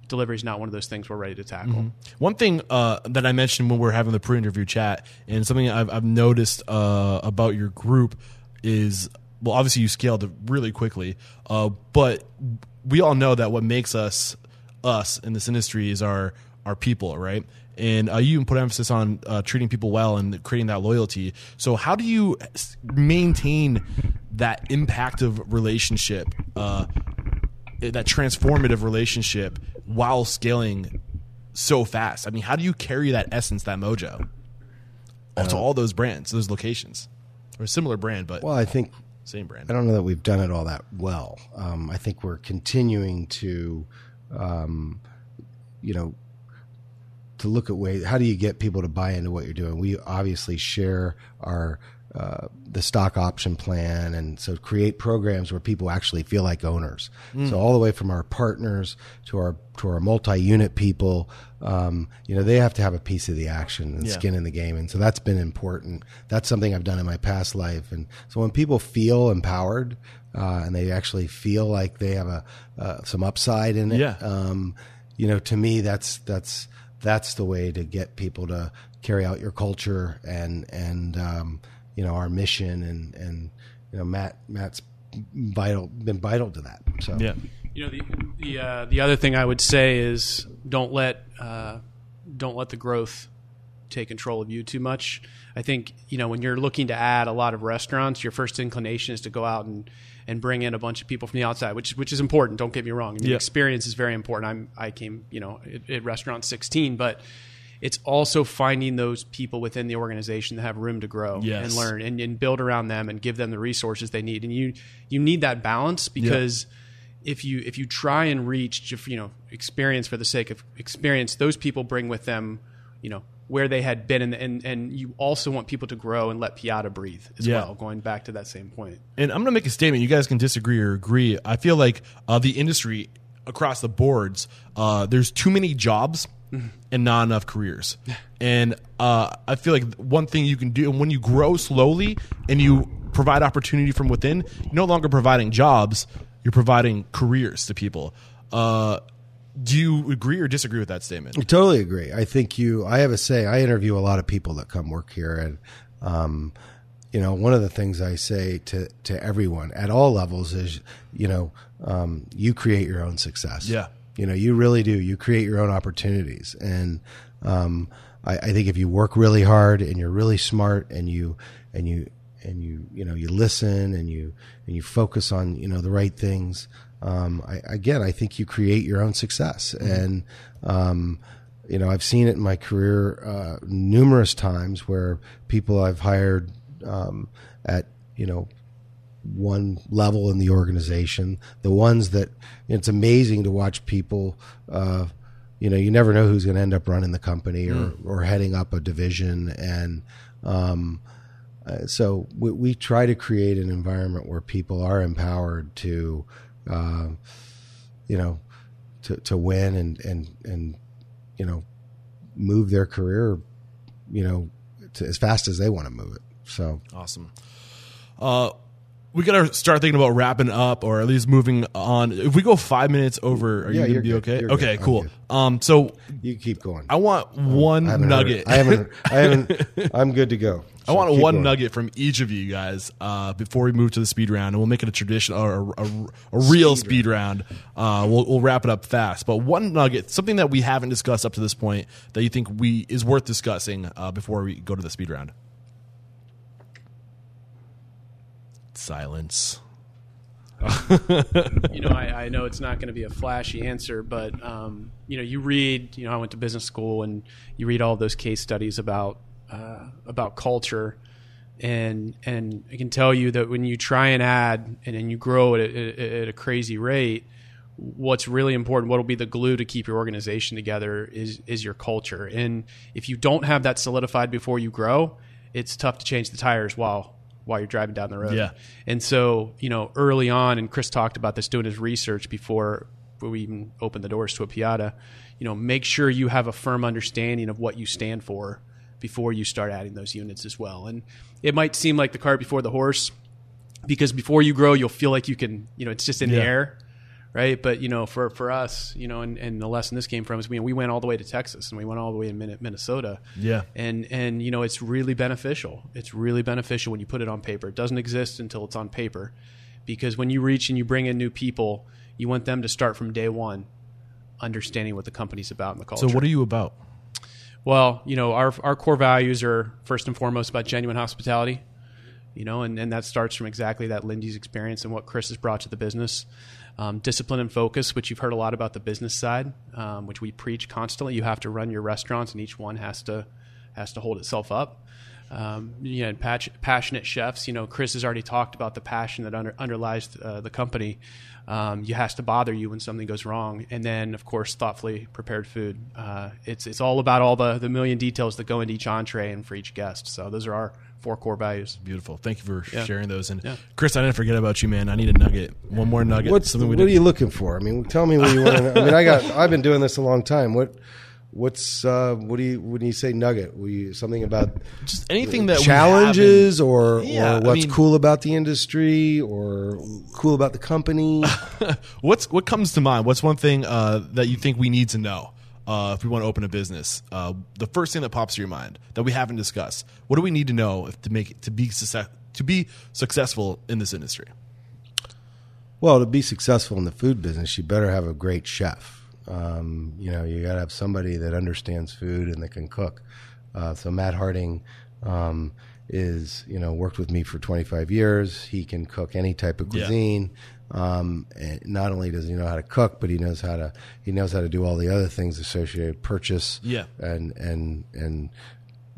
delivery is not one of those things we're ready to tackle. One thing uh, that I mentioned when we are having the pre-interview chat, and something I've, I've noticed uh, about your group is, well, obviously you scaled really quickly, uh, but we all know that what makes us us in this industry is our our people, right? And uh, you even put emphasis on uh, treating people well and creating that loyalty. So, how do you maintain that impactive relationship? Uh, that transformative relationship while scaling so fast? I mean, how do you carry that essence, that mojo, to all those brands, those locations, or a similar brand, but Well, I think same brand? I don't know that we've done it all that well. Um, I think we're continuing to, um, you know, to look at ways. How do you get people to buy into what you're doing? We obviously share our uh, the stock option plan, and so create programs where people actually feel like owners. So all the way from our partners to our to our multi-unit people, um, you know, they have to have a piece of the action and Yeah. skin in the game, and so that's been important. That's something I've done in my past life, and so when people feel empowered uh, and they actually feel like they have a uh, some upside in it, Yeah. um, you know, to me, that's that's that's the way to get people to carry out your culture and and um, you know our mission and and you know Matt Matt's vital been vital to that. So yeah, You know, the the, uh, the other thing I would say is don't let uh, don't let the growth take control of you too much. I think you know when you're looking to add a lot of restaurants, your first inclination is to go out and and bring in a bunch of people from the outside, which which is important. Don't get me wrong. I mean, Yeah. Experience is very important. I'm I came you know at, at restaurant 16, but it's also finding those people within the organization that have room to grow Yes. and learn and, and build around them and give them the resources they need. And you you need that balance because if you if you try and reach you know experience for the sake of experience, those people bring with them you know where they had been, and and, and you also want people to grow and let Piada breathe as Yeah. well. Going back to that same and I'm going to make a statement. You guys can disagree or agree. I feel like uh, the industry across the boards, uh, there's too many jobs and not enough careers. And uh, I feel like one thing you can do, and when you grow slowly and you provide opportunity from within, you're no longer providing jobs, you're providing careers to people. Uh, do you agree or disagree with that statement? I totally agree. I think you. I have a say. I interview a lot of people that come work here, and um, you know, one of the things I say to to everyone at all levels is, you know, um, you create your own success. Yeah. You know, you really do. You create your own opportunities, and um, I, I think if you work really hard and you're really smart and you and you and you you know you listen and you and you focus on you know the right things. Um, I, again, I think you create your own success, and um, you know I've seen it in my career uh, numerous times where people I've hired um, at you know one level in the organization. The ones that it's amazing to watch people. Uh, you know, you never know who's going to end up running the company or, or heading up a division, and um, uh, so we, we try to create an environment where people are empowered to, uh, you know, to, to win and and and you know, move their career, you know, to, as fast as they want to move it. So Awesome. Uh, we got to start thinking about wrapping up or at least moving on. If we go five minutes over, are Yeah, you going to be good. okay? You're okay, good. Cool. Um, so you keep going. I want one I nugget. I haven't. I haven't. I'm good to go. I want one going. nugget from each of you guys uh, before we move to the speed round, and we'll make it a tradition or a, a, a real speed, round. Uh, we'll, we'll wrap it up fast, but one nugget, something that we haven't discussed up to this point that you think we is worth discussing uh, before we go to the speed round. Silence. you know, I, I know it's not going to be a flashy answer, but um, you know, you read. You know, I went to business school, and you read all those case studies about uh, about culture, and and I can tell you that when you try and add and then you grow at a, at a crazy rate, what's really important, what will be the glue to keep your organization together, is is your culture. And if you don't have that solidified before you grow, it's tough to change the tires while while you're driving down the road. Yeah. And so, you know, early on, and Chris talked about this doing his research before we even opened the doors to a Piada, you know, make sure you have a firm understanding of what you stand for before you start adding those units as well. And it might seem like the cart before the horse because before you grow, you'll feel like you can, you know, it's just in Yeah. the air. Right. But, you know, for, for us, you know, and, and the lesson this came from is we, we went all the way to Texas and we went all the way to Minnesota Yeah. and and you know it's really beneficial it's really beneficial when you put it on paper it doesn't exist until it's on paper because when you reach and you bring in new people you want them to start from day one understanding what the company's about and the culture So, what are you about? well you know our, our core values are first and foremost about genuine hospitality you know and, and that starts from exactly that Lindey's experience and what chris has brought to the business um, discipline and focus which you've heard a lot about the business side um, which we preach constantly you have to run your restaurants and each one has to has to hold itself up um, you know, patch, passionate chefs. You know, Chris has already talked about the passion that under, underlies uh, the company. Um, you has to bother you when something goes wrong, and then of course thoughtfully prepared food. Uh, it's it's all about all the the million details that go into each entree and for each guest. So those are our four core values. Beautiful. Thank you for Yeah. sharing those. And Yeah. Chris, I didn't forget about you, man. I need a nugget. One more nugget. What's something we what are you looking for? I mean, tell me what you want. to I mean, I got. I've been doing this a long time. What what's uh, what do you when you say nugget? Were you something about Just anything that we challenges or Yeah, or what's mean- cool about the industry or cool about the company? What's what comes to mind? What's one thing uh, that you think we need to know uh, if we want to open a business? Uh, the first thing that pops to your mind that we haven't discussed. What do we need to know if, to make to be success, to be successful in this industry? Well, to be successful in the food business, you better have a great chef. Um, you know, you got to have somebody that understands food and that can cook. Uh, so Matt Harding um, is you know worked with me for 25 years. He can cook any type of Yeah. Um, and not only does he know how to cook, but he knows how to he knows how to do all the other things associated purchase Yeah. and and and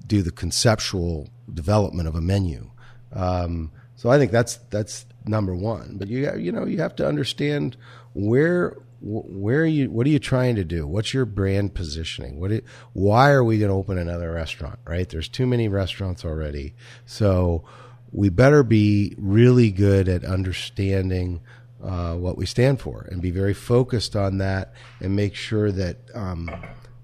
do the conceptual development of a menu. Um, so I think that's that's number one. But you you know you have to understand where where are you what are you trying to do? What's your brand positioning? What it, why are we going to open another restaurant? Right? There's too many restaurants already. So we better be really good at understanding uh, what we stand for and be very focused on that and make sure that um,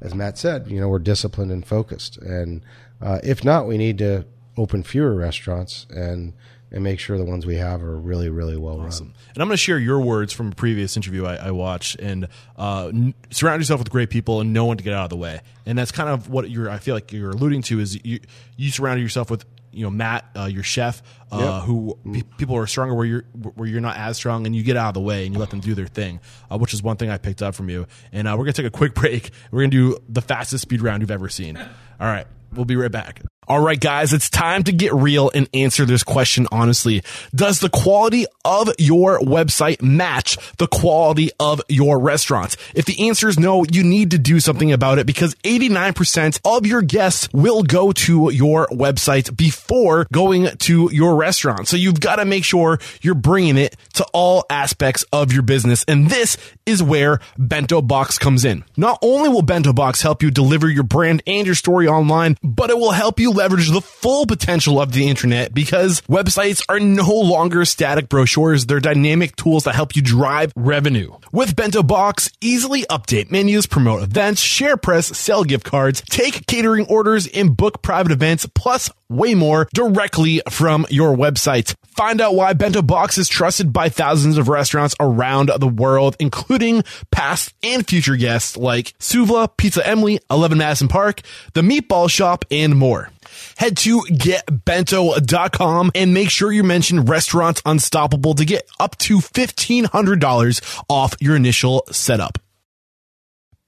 as Matt said, you know, we're disciplined and focused. And uh, if not, we need to open fewer restaurants and and make sure the ones we have are really, really well run. And I'm going to share your words from a previous interview I, I watched, and uh, n- surround yourself with great people and know when to get out of the way. And that's kind of what you're. I feel like you're alluding to is you you surround yourself with you know Matt, uh, your chef, uh, Yep. who pe- people are stronger where you're where you're not as strong, and you get out of the way and you let them do their thing, uh, which is one thing I picked up from you. And uh, we're gonna take a quick break. We're gonna do the fastest speed round you've ever seen. All right, we'll be right back. All right, guys, it's time to get real and answer this question honestly. Does the quality of your website match the quality of your restaurant? If the answer is no, you need to do something about it because 89% of your guests will go to your website before going to your restaurant. So you've got to make sure you're bringing it to all aspects of your business. And this is where Bento Box comes in. Not only will Bento Box help you deliver your brand and your story online, but it will help you leverage the full potential of the internet because websites are no longer static brochures. They're dynamic tools that help you drive revenue. With Bento Box, easily update menus, promote events, share press, sell gift cards, take catering orders, and book private events, plus way more directly from your website. Find out why Bento Box is trusted by thousands of restaurants around the world, including past and future guests like Suvla, Pizza Emily, 11 Madison Park, The Meatball Shop, and more. Head to getbento.com and make sure you mention Restaurant Unstoppable to get up to $1,500 off your initial setup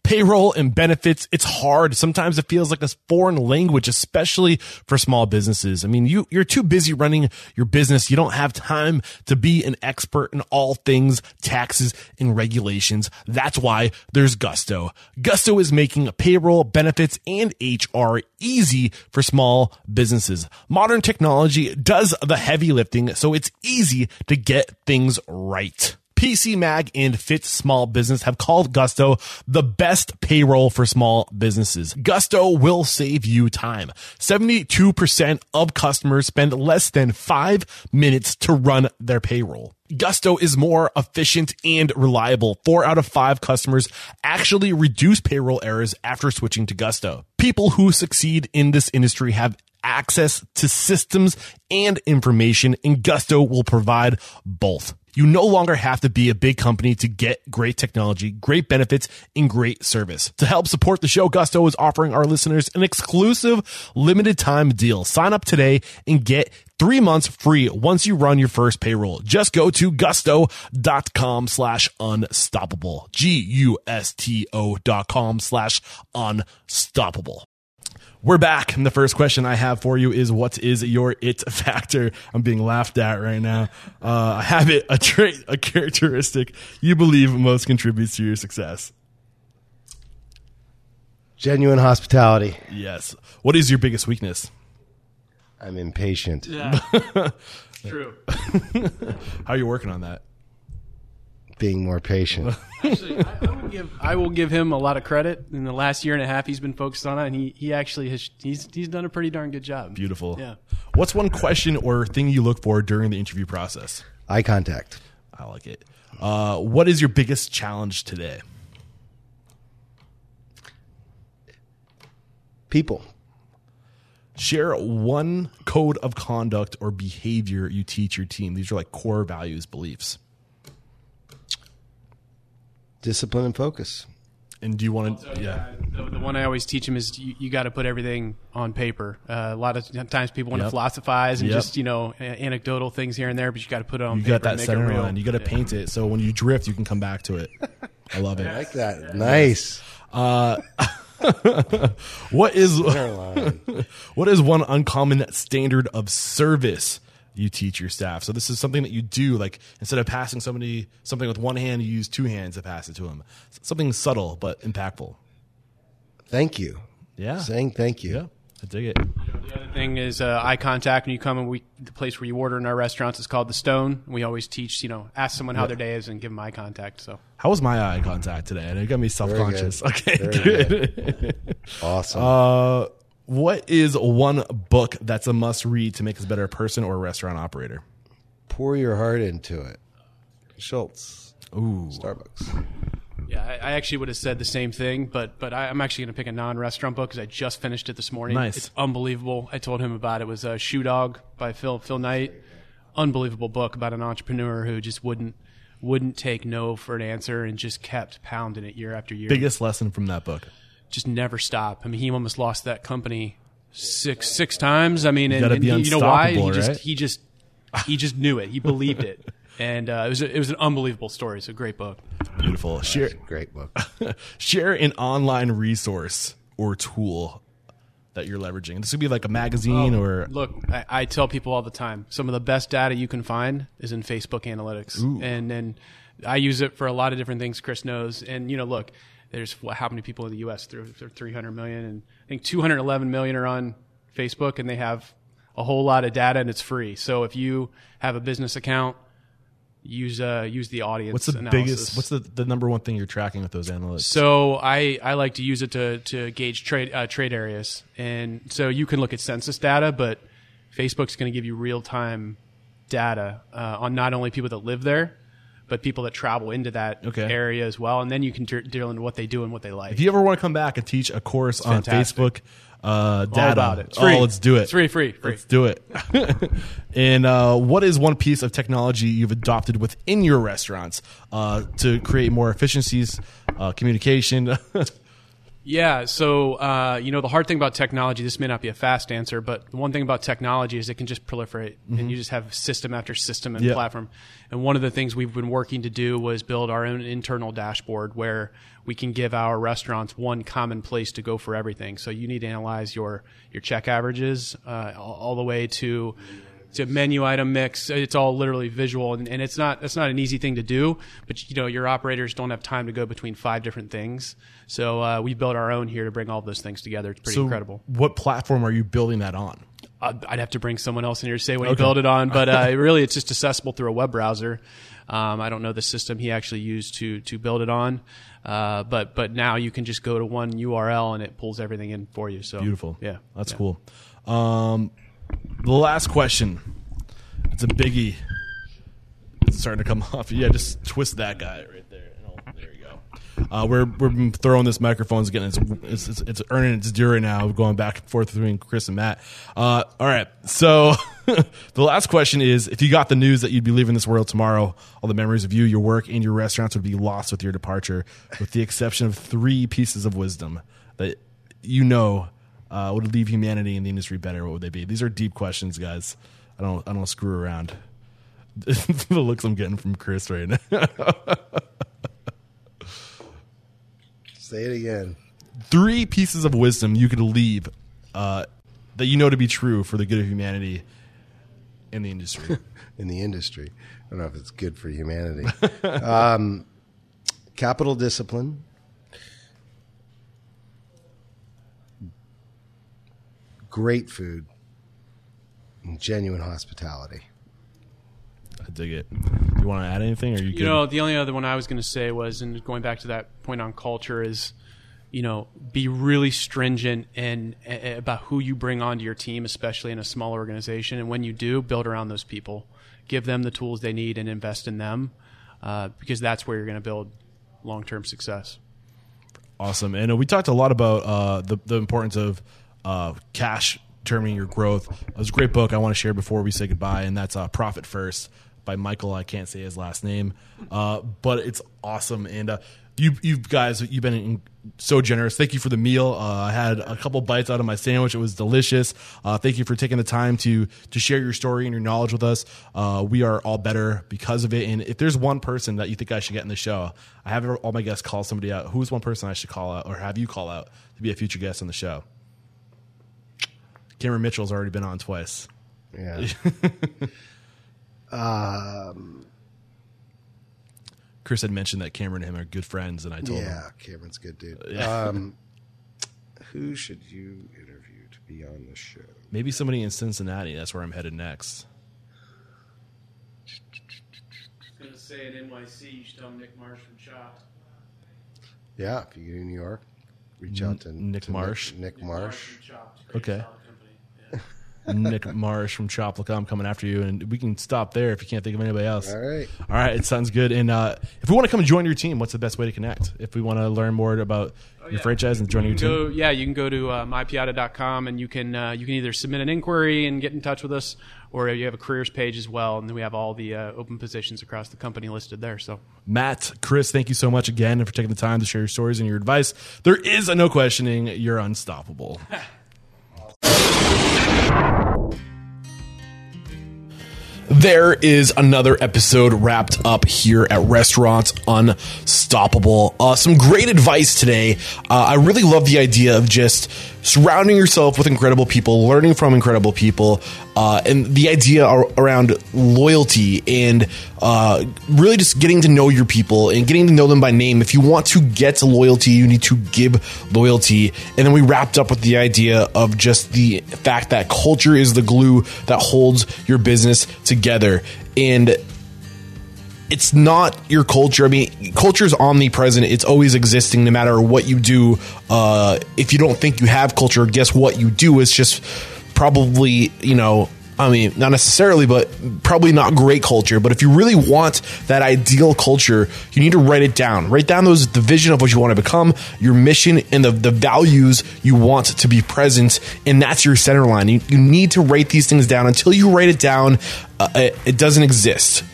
payroll and benefits it's hard. Sometimes it feels like this foreign language especially for small businesses. I mean you you're too busy running your business. You don't have time to be an expert in all things taxes and regulations. That's why there's gusto. Gusto is making payroll benefits and hr easy for small businesses. Modern technology does the heavy lifting so it's easy to get things right PC Mag and Fit Small Business have called Gusto the best payroll for small businesses. Gusto will save you time. 72% of customers spend less than five minutes to run their payroll. Gusto is more efficient and reliable. Four out of five customers actually reduce payroll errors after switching to Gusto. People who succeed in this industry have access to systems and information, and Gusto will provide both. You no longer have to be a big company to get great technology, great benefits, and great service. To help support the show, Gusto is offering our listeners an exclusive limited time deal. Sign up today and get three months free once you run your first payroll. Just go to gusto.com slash unstoppable. G-U-S-T-O dot com slash unstoppable. We're back. And the first question I have for you is what is your it factor? I'm being laughed at right now. Uh, a habit, a trait, a characteristic you believe most contributes to your success. Genuine hospitality. Yes. What is your biggest weakness? I'm impatient. Yeah. True. How are you working on that? Being more patient. Actually, I, I, will give, I will give him a lot of credit. In the last year and a half, he's been focused on it, and he, he actually has he's he's done a pretty darn good job. Beautiful. Yeah. What's one question or thing you look for during the interview process? Eye contact. I like it. Uh, what is your biggest challenge today? People. Share one code of conduct or behavior you teach your team. These are like core values, beliefs. Discipline and focus. And do you want to? Yeah. The, the one I always teach them is you, you got to put everything on paper. Uh, a lot of times people want Yep. to philosophize and Yep. just you know a- anecdotal things here and there, but you got to put it on You paper got that and make center line. You got to Yeah. paint it so when you drift, you can come back to it. I love it. I Like that. Nice. Uh, what is what is one uncommon standard of service you teach your staff? So this is something that you do, like instead of passing somebody something with one hand, you use two hands to pass it to them. Something subtle but impactful. Thank you. Yeah. Saying thank you. Yeah, I dig it. The other thing is uh, eye contact when you come and we the place where you order in our restaurants is called the Stone. We always teach you know ask someone how their day is and give them eye contact. So How was my eye contact today? And it got me self conscious. Okay, Very good. Awesome. Uh, what is one book that's a must read to make us a better person or restaurant operator? Pour your heart into it. Schultz. Ooh, Starbucks. yeah, I, I actually would have said the same thing, but but I, I'm actually going to pick a non-restaurant book because I just finished it this morning. Nice. it's unbelievable. I told him about it. it was uh, Shoe Dog by Phil Phil Knight. Unbelievable book about an entrepreneur who just wouldn't wouldn't take no for an answer and just kept pounding it year after year. biggest lesson from that book. Just never stop. I mean, he almost lost that company six six times. I mean, and, gotta and you know why? He just right? he just he just knew it. He believed it, and uh, it was a, it was an unbelievable story. It's a great book. Beautiful. Share Great book. share an online resource or tool that you're leveraging. This could be like a magazine or Look, I, I tell people all the time, some of the best data you can find is in Facebook analytics, and then I use it for a lot of different things. Chris knows, and you know, look, there's what, how many people in the U.S. There are 300 million, and I think 211 million are on Facebook, and they have a whole lot of data, and it's free. So if you have a business account, use uh, use the audience. what's the analysis. biggest? What's the, the number one thing you're tracking with those analytics? So I, I like to use it to, to gauge trade uh, trade areas, and so you can look at census data, but Facebook's going to give you real time data uh, on not only people that live there, but people that travel into that Okay. area as well, and then you can d- deal into what they do and what they like. if you ever want to come back and teach a course on fantastic. Facebook uh, data, All about it. It's free. oh, let's do it. It's free, free, free. Let's do it. and uh, what is one piece of technology you've adopted within your restaurants uh, to create more efficiencies, uh, communication? Yeah. So, uh, you know, the hard thing about technology, this may not be a fast answer, but the one thing about technology is it can just proliferate and you just have system after system and Mm-hmm. Platform. And one of the things we've been working to do was build our own internal dashboard where we can give our restaurants one common place to go for everything. So you need to analyze your, your check averages, uh, all, all the way to, to menu item mix. It's all literally visual, and, and it's not it's not an easy thing to do. But you know, your operators don't have time to go between five different things. So uh, we built our own here to bring all those things together. It's pretty so, incredible. what platform are you building that on? I'd, I'd have to bring someone else in here to say what he Okay. built it on, but uh, really, it's just accessible through a web browser. Um, I don't know the system he actually used to to build it on, uh, but but now you can just go to one URL and it pulls everything in for you. So Beautiful. yeah, That's yeah. cool. Um, the last question. It's a biggie. It's starting to come off. Yeah, just twist that guy right there. Oh, there you go. Uh, we're we're throwing this microphone's getting it's, it's it's it's earning its due right now. Going back and forth between Chris and Matt. Uh, all right, so the last question is: If you got the news that you'd be leaving this world tomorrow, all the memories of you, your work, and your restaurants would be lost with your departure, with the exception of three pieces of wisdom that you know uh, would leave humanity and the industry better, what would they be? These are deep questions, guys. I don't I don't screw around. the looks I'm getting from Chris right now. Say it again. Three pieces of wisdom you could leave uh, that you know to be true for the good of humanity in the industry. in the industry. I don't know if it's good for humanity. um, capital discipline, great food, and genuine hospitality. I dig it. Do you want to add anything? Or are you, good? You know, the only other one I was going to say was, and going back to that point on culture, is you know, be really stringent and uh, about who you bring onto your team, especially in a small organization. And when you do, build around those people, give them the tools they need, and invest in them, uh, because that's where you're going to build long-term success. Awesome. And uh, we talked a lot about uh, the, the importance of uh, cash determining your growth. It was a great book I want to share before we say goodbye, and that's uh, Profit First by Michael. I can't say his last name, uh, but it's awesome. And uh, you you guys you've been in, so generous. Thank you for the meal. Uh, I had a couple bites out of my sandwich. It was delicious. Uh, thank you for taking the time to to share your story and your knowledge with us. Uh, we are all better because of it. And if there's one person that you think I should get in the show, I have all my guests call somebody out. Who's one person I should call out or have you call out to be a future guest on the show? Cameron Mitchell's already been on twice. Yeah. um, Chris had mentioned that Cameron and him are good friends, and I told him. yeah, Cameron's a good dude. Um, who should you interview to be on the show? Maybe somebody in Cincinnati. That's where I'm headed next. I was going to say in NYC, you should tell Nick Marsh from Chopt. Yeah, if you get in New York, reach out to Nick to Marsh? Nick, Marsh. from Chopt. Great Okay. salad company. Yeah. Nick Marsh from Chop will come coming after you, and we can stop there if you can't think of anybody else. All right. All right, it sounds good. And uh, if we want to come and join your team, what's the best way to connect? If we want to learn more about your Oh, yeah. franchise and join You your can team, go, yeah, you can go to uh, mypiada.com and you can uh, you can either submit an inquiry and get in touch with us, or you have a careers page as well, and then we have all the uh, open positions across the company listed there. So Matt, Chris, thank you so much again for taking the time to share your stories and your advice. There is a no questioning you're unstoppable. There is another episode wrapped up here at Restaurants Unstoppable. Uh, some great advice today. Uh, I really love the idea of just surrounding yourself with incredible people, learning from incredible people, uh, and the idea ar- around loyalty and uh, really just getting to know your people and getting to know them by name. If you want to get loyalty, you need to give loyalty. And then we wrapped up with the idea of just the fact that culture is the glue that holds your business together. Together and it's not your culture. I mean, culture is omnipresent. It's always existing no matter what you do. Uh, if you don't think you have culture, guess what you do? It's just probably, you know, I mean, not necessarily, but probably not great culture. But if you really want that ideal culture, you need to write it down. Write down those the vision of what you want to become, your mission, and the, the values you want to be present. And that's your center line. You, you need to write these things down. Until you write it down, uh, it, it doesn't exist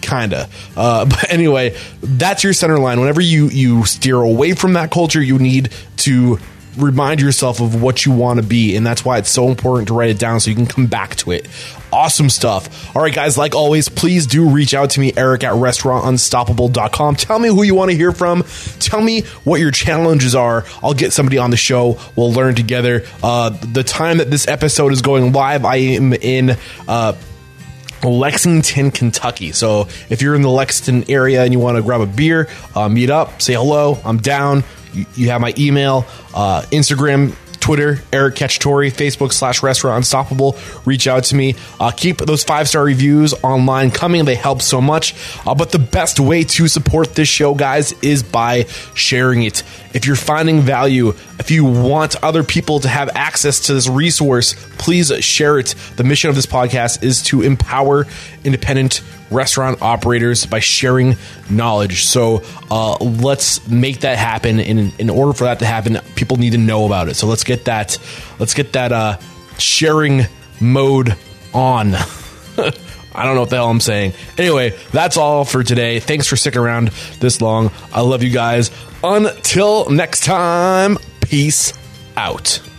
kinda. Uh, but anyway, that's your center line. Whenever you you steer away from that culture, you need to remind yourself of what you want to be, and that's why it's so important to write it down so you can come back to it. Awesome stuff. All right, guys, like always, please do reach out to me, Eric at restaurantunstoppable.com. Tell me who you want to hear from. Tell me what your challenges are. I'll get somebody on the show. We'll learn together. Uh, the time that this episode is going live, I am in. Uh, Lexington, Kentucky. So if you're in the Lexington area and you want to grab a beer, uh, meet up, say hello. I'm down. You, have my email, uh, Instagram, Twitter, Eric Cacciatore, Facebook slash Restaurant Unstoppable. Reach out to me. Uh, keep those five star reviews online coming. They help so much. Uh, but the best way to support this show, guys, is by sharing it. If you're finding value, if you want other people to have access to this resource, please share it. The mission of this podcast is to empower independent restaurant operators by sharing knowledge. So uh, let's make that happen. And in order for that to happen, people need to know about it. So let's get that. Let's get that uh, sharing mode on. I don't know what the hell I'm saying. Anyway, that's all for today. Thanks for sticking around this long. I love you guys. Until next time, peace out.